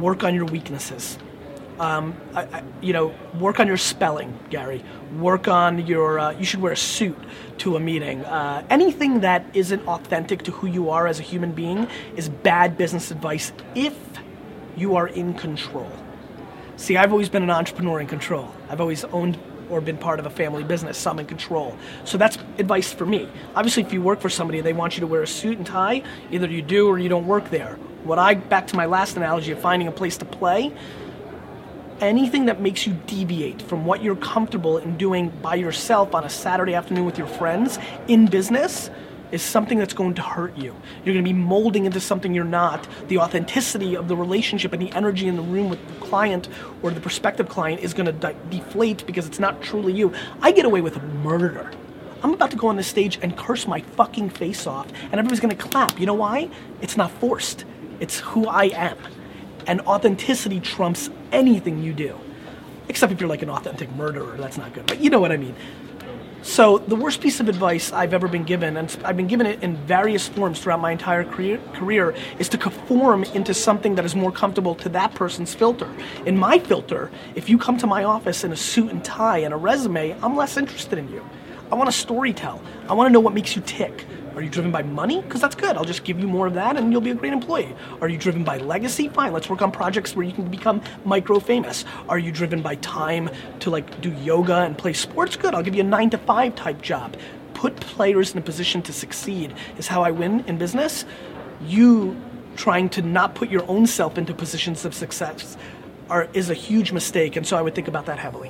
work on your weaknesses. Um, I, I, you know, work on your spelling, Gary. Work on your. Uh, you should wear a suit to a meeting. Uh, anything that isn't authentic to who you are as a human being is bad business advice if you are in control. See, I've always been an entrepreneur in control. I've always owned or been part of a family business, some in control. So that's advice for me. Obviously, if you work for somebody and they want you to wear a suit and tie, either you do or you don't work there. What I, back to my last analogy of finding a place to play, anything that makes you deviate from what you're comfortable in doing by yourself on a Saturday afternoon with your friends in business is something that's going to hurt you. You're going to be molding into something you're not. The authenticity of the relationship and the energy in the room with the client or the prospective client is going to de- deflate because it's not truly you. I get away with murder. I'm about to go on the stage and curse my fucking face off, and everybody's going to clap. You know why? It's not forced. It's who I am. And authenticity trumps anything you do. Except if you're like an authentic murderer, that's not good. But you know what I mean. So the worst piece of advice I've ever been given, and I've been given it in various forms throughout my entire career, career, is to conform into something that is more comfortable to that person's filter. In my filter, if you come to my office in a suit and tie and a resume, I'm less interested in you. I want to story tell. I want to know what makes you tick. Are you driven by money? Because that's good. I'll just give you more of that and you'll be a great employee. Are you driven by legacy? Fine. Let's work on projects where you can become micro famous. Are you driven by time to like do yoga and play sports? Good. I'll give you a nine to five type job. Put players in a position to succeed is how I win in business. You trying to not put your own self into positions of success are, is a huge mistake. And so I would think about that heavily.